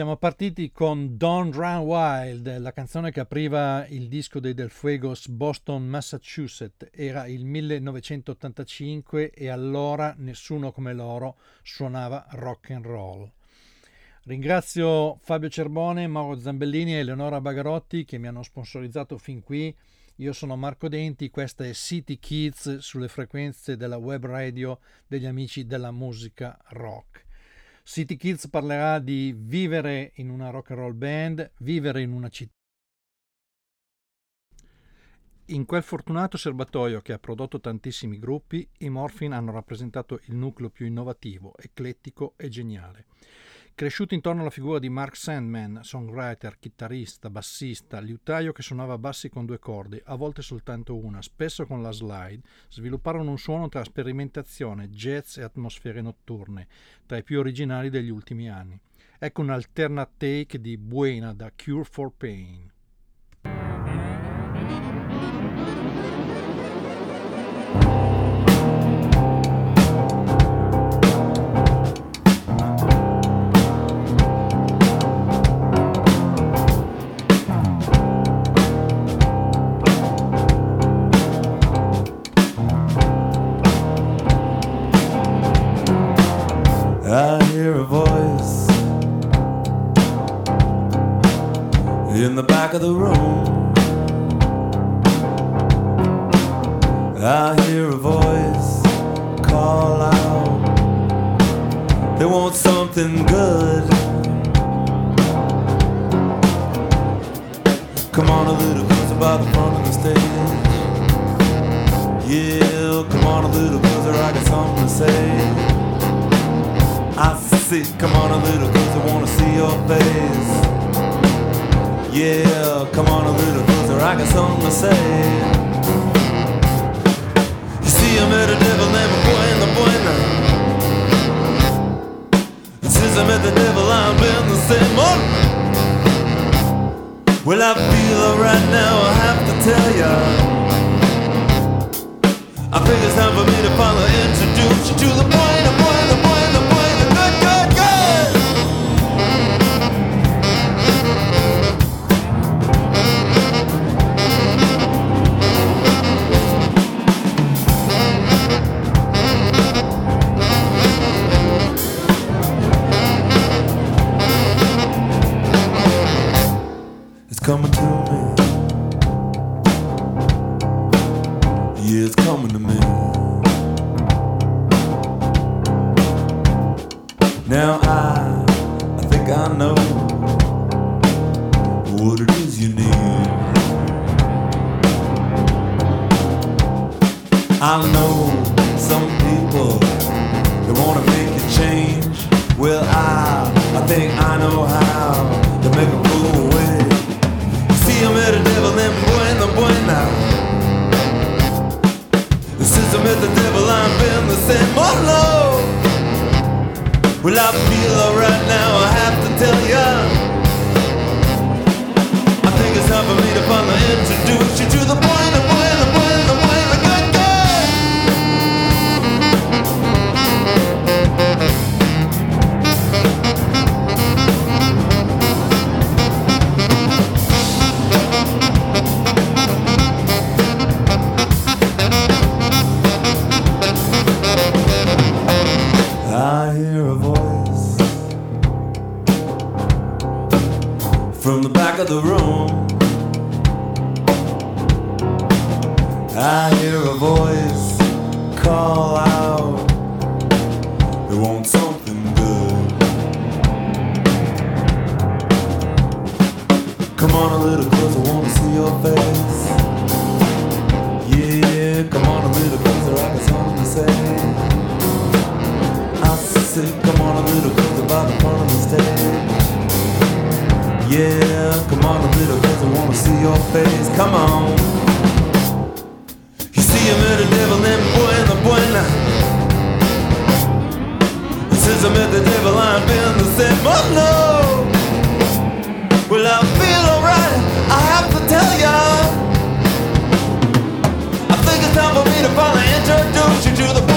siamo partiti con Don't Run Wild, la canzone che apriva il disco dei Del Fuegos Boston, Massachusetts. Era il 1985 e allora nessuno come loro suonava rock and roll. Ringrazio Fabio Cerbone, Mauro Zambellini e Eleonora Bagarotti che mi hanno sponsorizzato fin qui. Io sono Marco Denti, questa è City Kids sulle frequenze della web radio degli amici della musica rock. City Kids parlerà di vivere in una rock and roll band, vivere in una città. In quel fortunato serbatoio che ha prodotto tantissimi gruppi, i Morphin hanno rappresentato il nucleo più innovativo, eclettico e geniale. Cresciuto intorno alla figura di Mark Sandman, songwriter, chitarrista, bassista, liutaio che suonava bassi con due corde, a volte soltanto una, spesso con la slide, svilupparono un suono tra sperimentazione, jazz e atmosfere notturne, tra i più originali degli ultimi anni. Ecco un alternate take di Buena da Cure for Pain. Back of the room. I hear a voice call out. They want something good. Come on a little closer by the front of the stage. Yeah, come on a little closer, I got something to say. I see, come on a little closer, wanna see your face. Yeah, come on a little closer, I got something to say. You see, I met a devil named Buena Buena. And since I met the devil, I've been the same. Oh! Well, I feel alright now, I have to tell ya. I think it's time for me to finally introduce you to the on a little closer, I wanna see your face. Yeah, come on a little closer, I got something to say. I say, come on a little closer by the front of the stage. Yeah, come on a little closer, I wanna see your face. Come on. You see, I met devil named Buena Buena. Since I met the devil, I've been the same. Oh no. Well, I feel alright. I have to tell ya. I think it's time for me to finally introduce you to the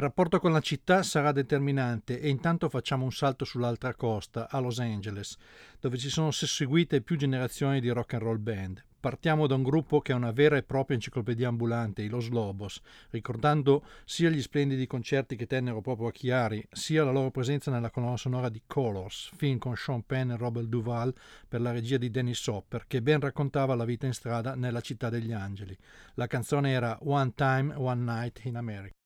Il rapporto con la città sarà determinante e intanto facciamo un salto sull'altra costa, a Los Angeles, dove ci sono susseguite più generazioni di rock and roll band. Partiamo da un gruppo che è una vera e propria enciclopedia ambulante, i Los Lobos, ricordando sia gli splendidi concerti che tennero proprio a Chiari, sia la loro presenza nella colonna sonora di Colors, film con Sean Penn e Robert Duval per la regia di Dennis Hopper, che ben raccontava la vita in strada nella città degli angeli. La canzone era One Time, One Night in America.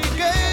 Faith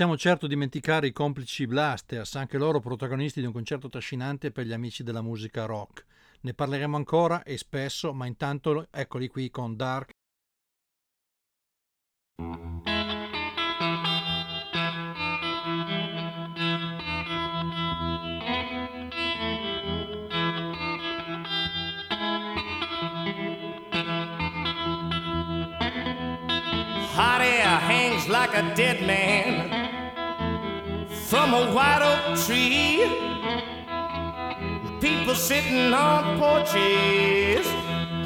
possiamo certo dimenticare i complici Blasters, anche loro protagonisti di un concerto trascinante per gli amici della musica rock. Ne parleremo ancora e spesso, ma intanto eccoli qui con Dark. Hot air hangs like a dead man from a white oak tree. People sitting on porches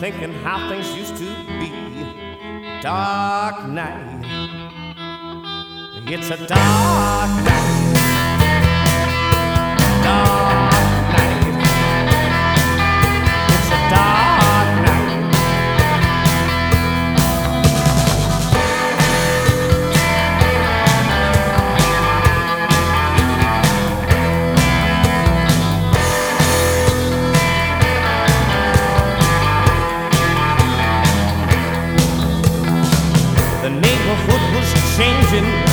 thinking how things used to be. Dark night. It's a dark night. Dark changing.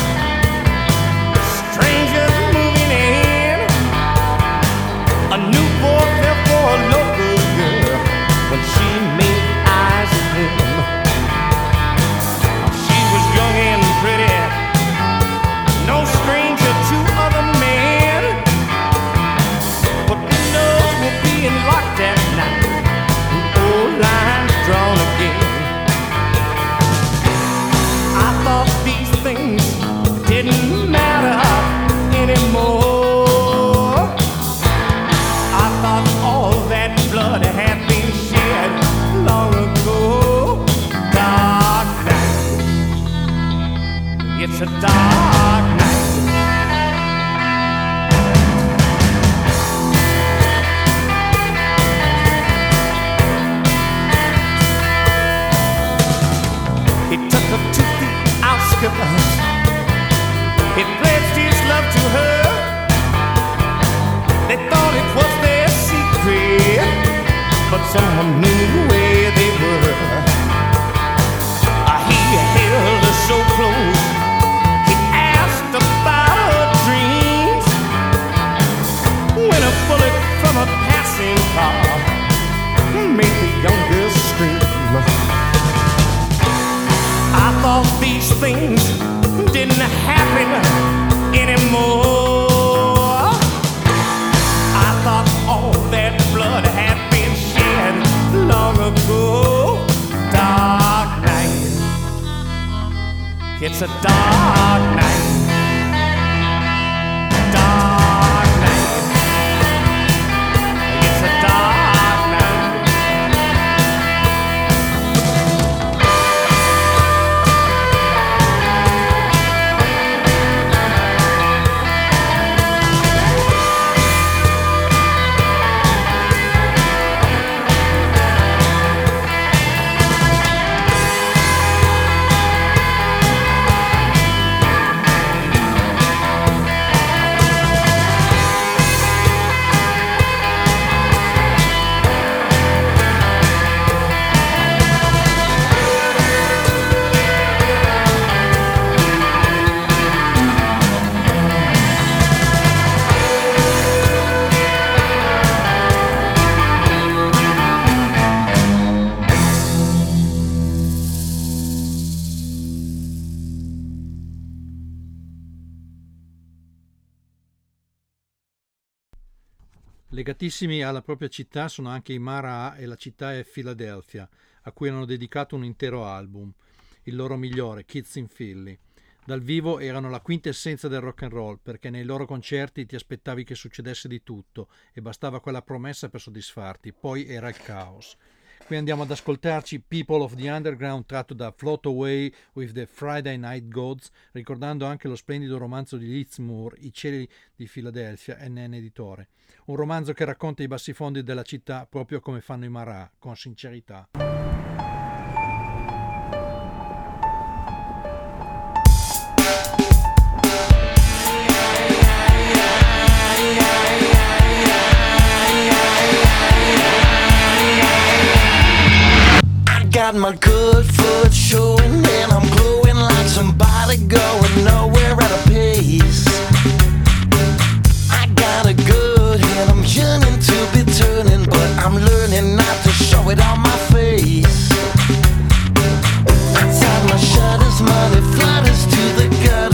Legatissimi alla propria città sono anche i Mara e la città è Philadelphia, a cui hanno dedicato un intero album, il loro migliore, Kids in Philly. Dal vivo erano la quintessenza del rock and roll, perché nei loro concerti ti aspettavi che succedesse di tutto e bastava quella promessa per soddisfarti, poi era il caos. Qui andiamo ad ascoltarci People of the Underground tratto da Float Away with the Friday Night Gods, ricordando anche lo splendido romanzo di Liz Moore, I cieli di Filadelfia, NN Editore. Un romanzo che racconta i bassifondi della città proprio come fanno i Marà, con sincerità. got my good foot showing and I'm glowing like somebody going nowhere at a pace. I got a good head, I'm yearning to be turning, but I'm learning not to show it on my face. Outside my shutters, money flutters to the gutter.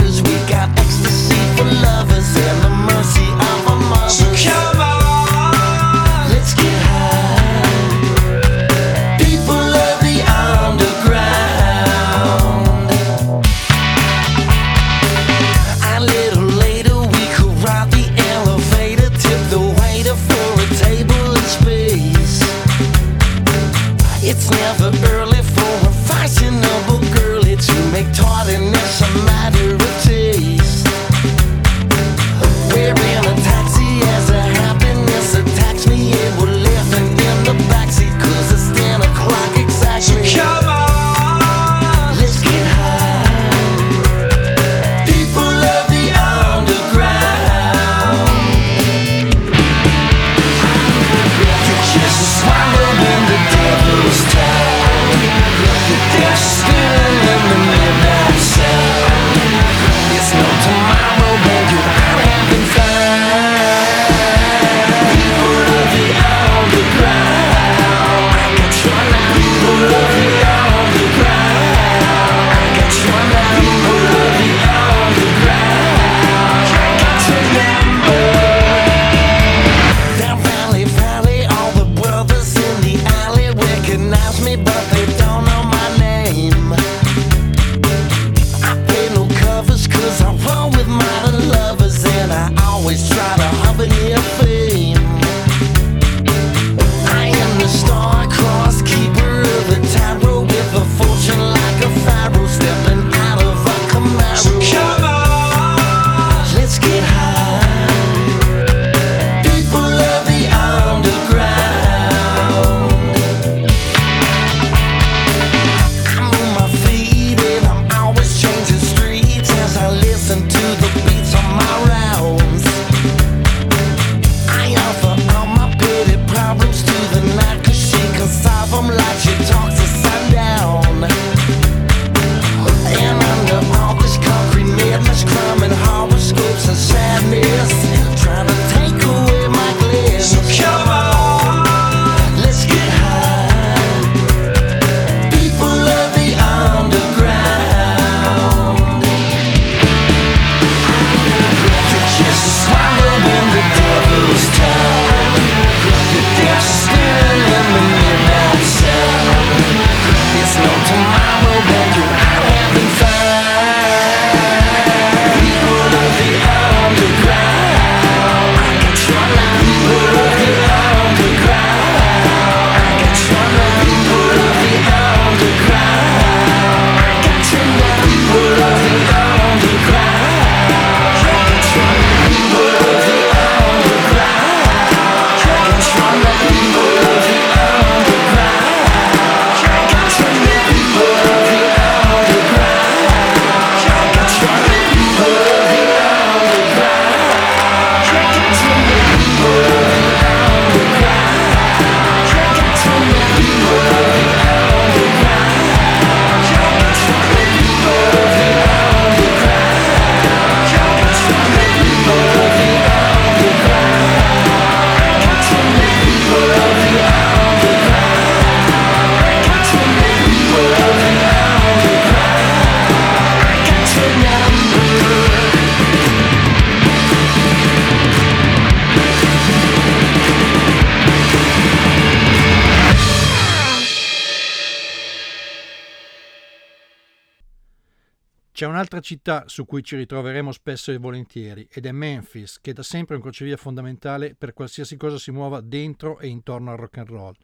C'è un'altra città su cui ci ritroveremo spesso e volentieri ed è Memphis, che da sempre è un crocevia fondamentale per qualsiasi cosa si muova dentro e intorno al rock and roll.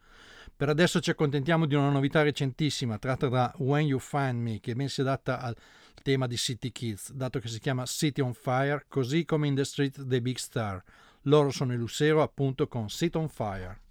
Per adesso ci accontentiamo di una novità recentissima tratta da When You Find Me, che ben si adatta al tema di City Kids, dato che si chiama City on Fire, così come in The Street dei Big Star. Loro sono il Lucero appunto con City on Fire.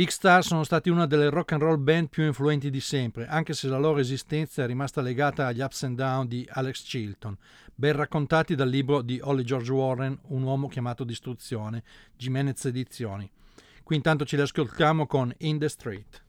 Big Star sono stati una delle rock and roll band più influenti di sempre, anche se la loro esistenza è rimasta legata agli ups and down di Alex Chilton, ben raccontati dal libro di Holly George Warren, Un uomo chiamato Distruzione, Jimenez Edizioni. Qui intanto ci ascoltiamo con In the Street.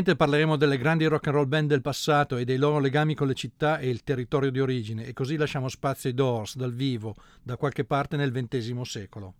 Sicuramente parleremo delle grandi rock and roll band del passato e dei loro legami con le città e il territorio di origine, e così lasciamo spazio ai Doors dal vivo, da qualche parte nel XX secolo.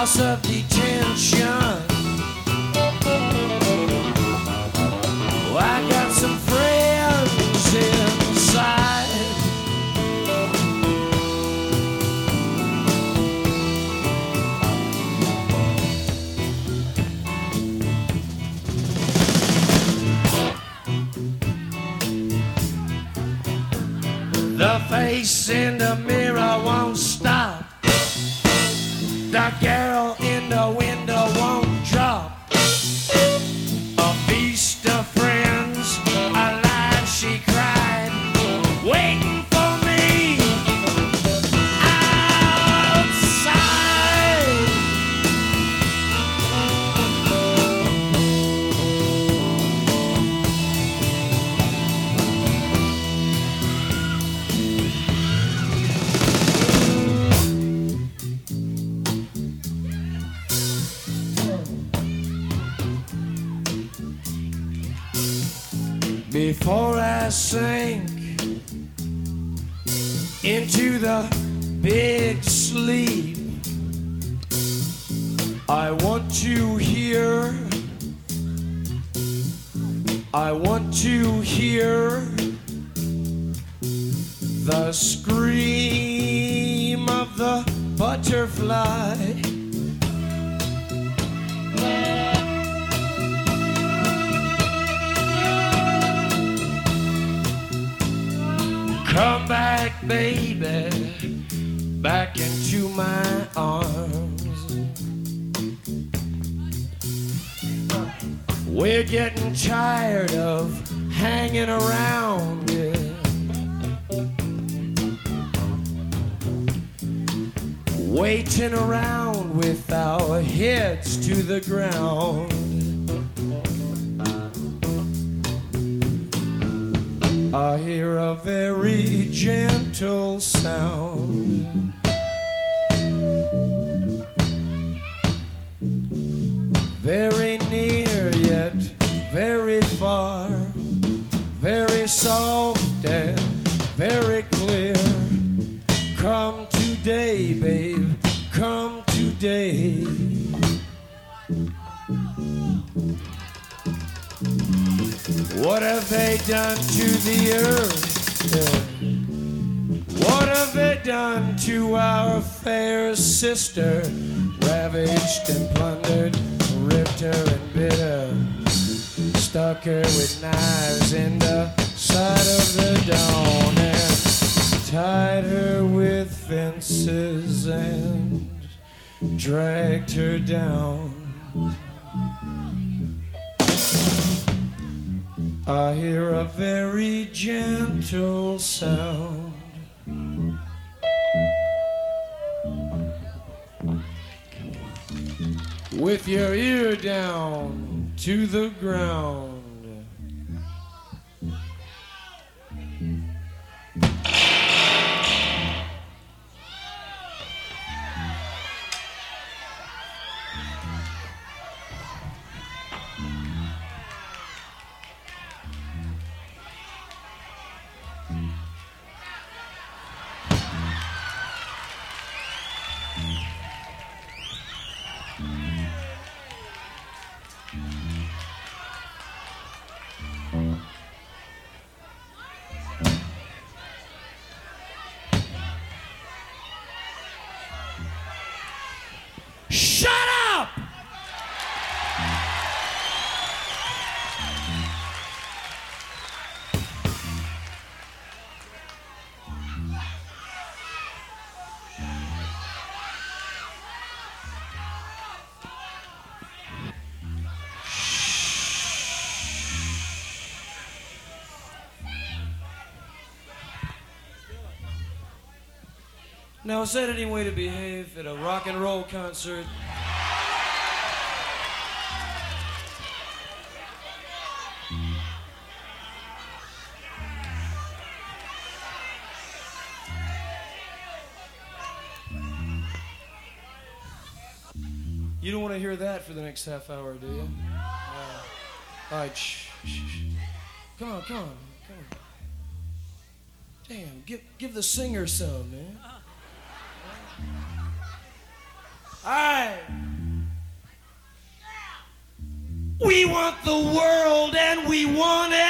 house of detention. Oh, I got some friends inside. The face in the mirror won't stop. The hanging around. Waiting around with our heads to the ground. I hear a very gentle sound. Very done to the earth? What have they done to our fair sister? Ravaged and plundered, ripped her and bit her, stuck her with knives in the side of the dawn, and tied her with fences and dragged her down. I hear a very gentle sound. With your ear down to the ground. Now, is that any way to behave at a rock and roll concert? You don't want to hear that for the next half hour, do you? Uh, all right, shh, shh, shh. Come on, come on, come on. Damn, give, give the singer some, man. The world and we want it.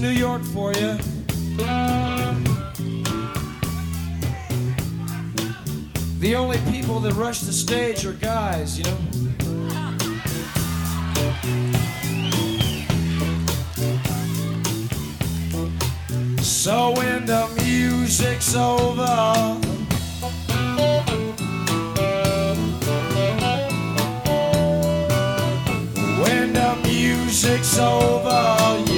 New York for you. The only people that rush the stage are guys, you know. So when the music's over, when the music's over,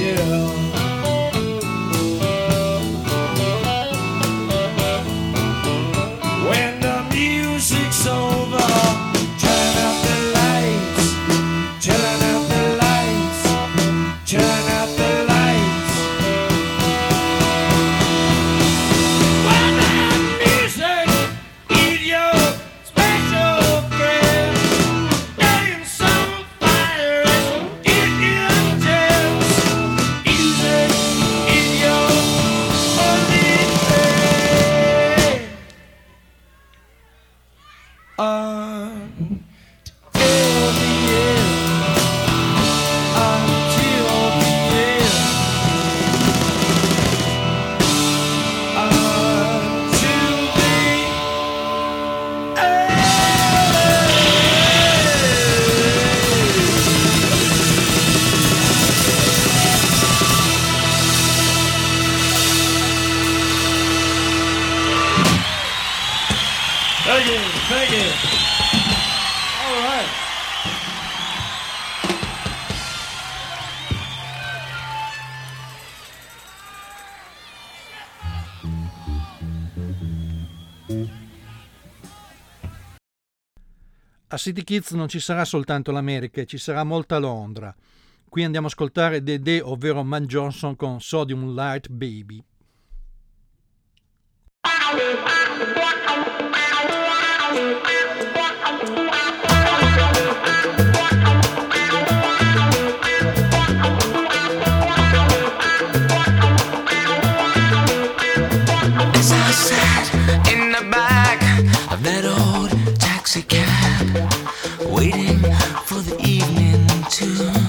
City Kids non ci sarà soltanto l'America, ci sarà molta Londra. Qui andiamo a ascoltare Dede, ovvero Man Johnson con Sodium Light Baby. Waiting for the evening to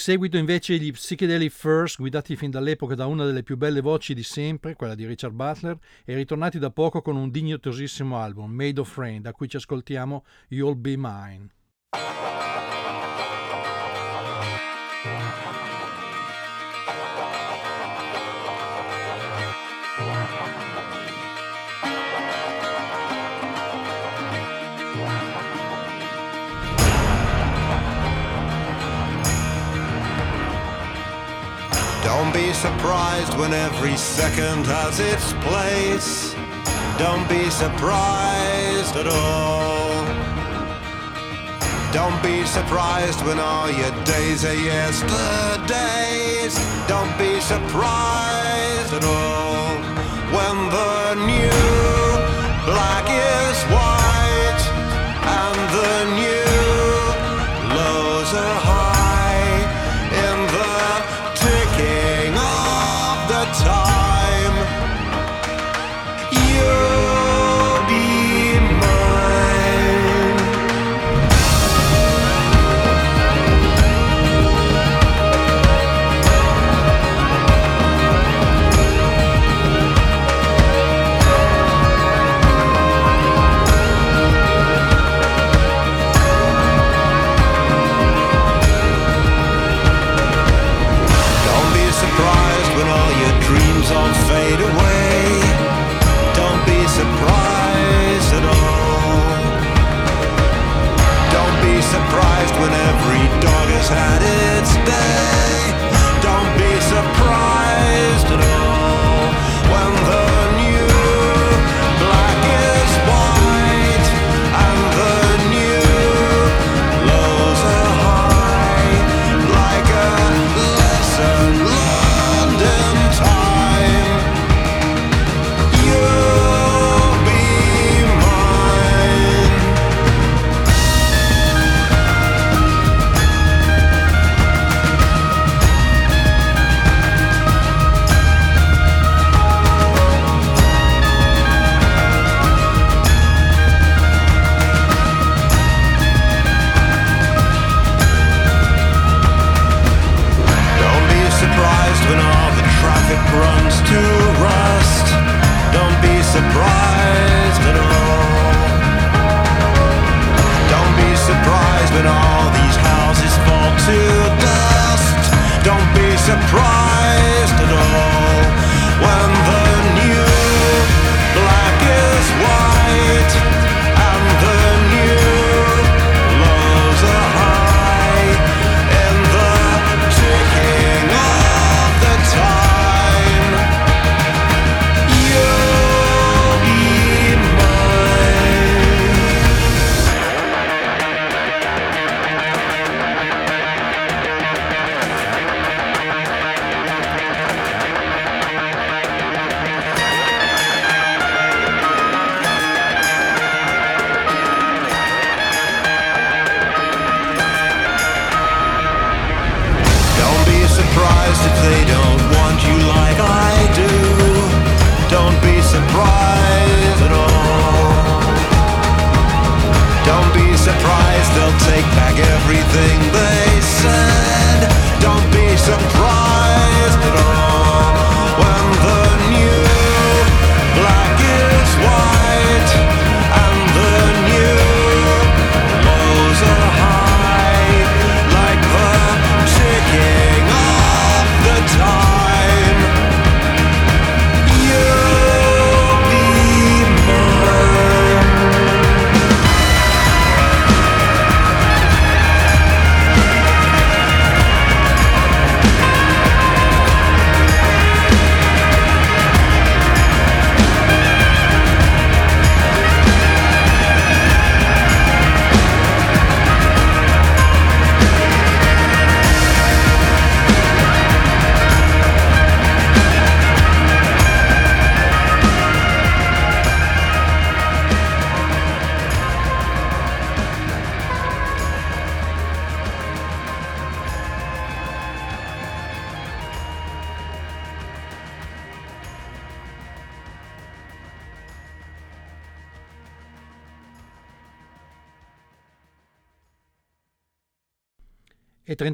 seguito invece gli Psychedelic First, guidati fin dall'epoca da una delle più belle voci di sempre, quella di Richard Butler, e ritornati da poco con un dignitosissimo album, Made of Rain, da cui ci ascoltiamo You'll Be Mine. surprised when every second has its place. Don't be surprised at all. Don't be surprised when all your days are yesterdays. Don't be surprised at all when the new black is.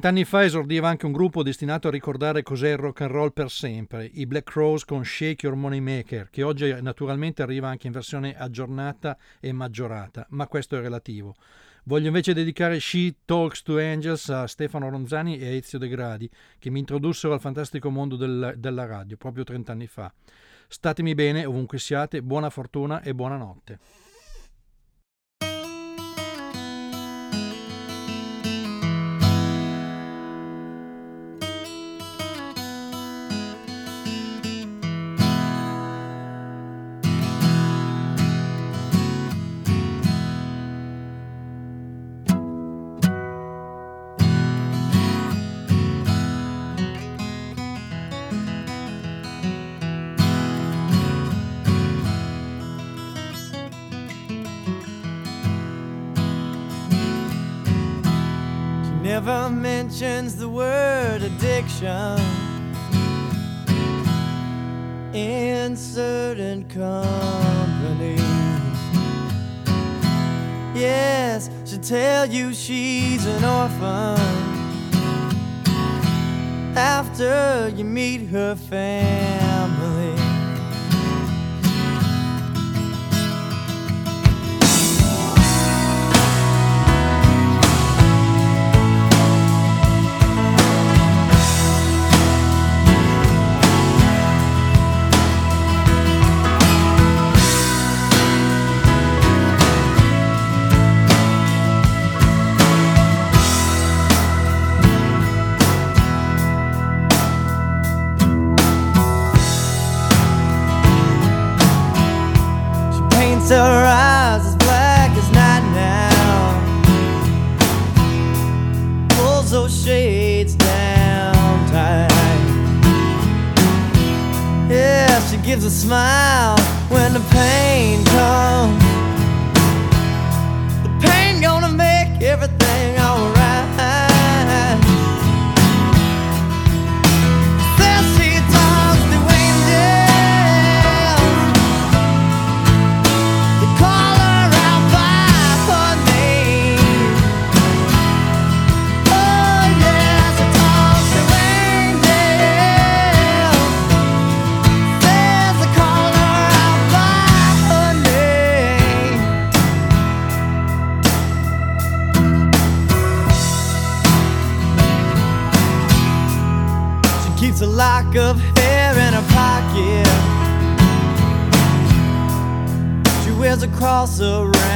Trent'anni fa esordiva anche un gruppo destinato a ricordare cos'è il rock and roll per sempre, i Black Crows con Shake Your Money Maker, che oggi naturalmente arriva anche in versione aggiornata e maggiorata, ma questo è relativo. Voglio invece dedicare She Talks to Angels a Stefano Ronzani e a Ezio De Gradi, che mi introdussero al fantastico mondo del- della radio proprio trent'anni fa. Statemi bene ovunque siate, buona fortuna e buonanotte. Addiction in certain company. Yes, she'll tell you she's an orphan after you meet her family. Her eyes as black as night now. Pulls those shades down tight. Yeah, she gives a smile when the pain comes. The pain gonna make everything of hair in her pocket. She wears a cross around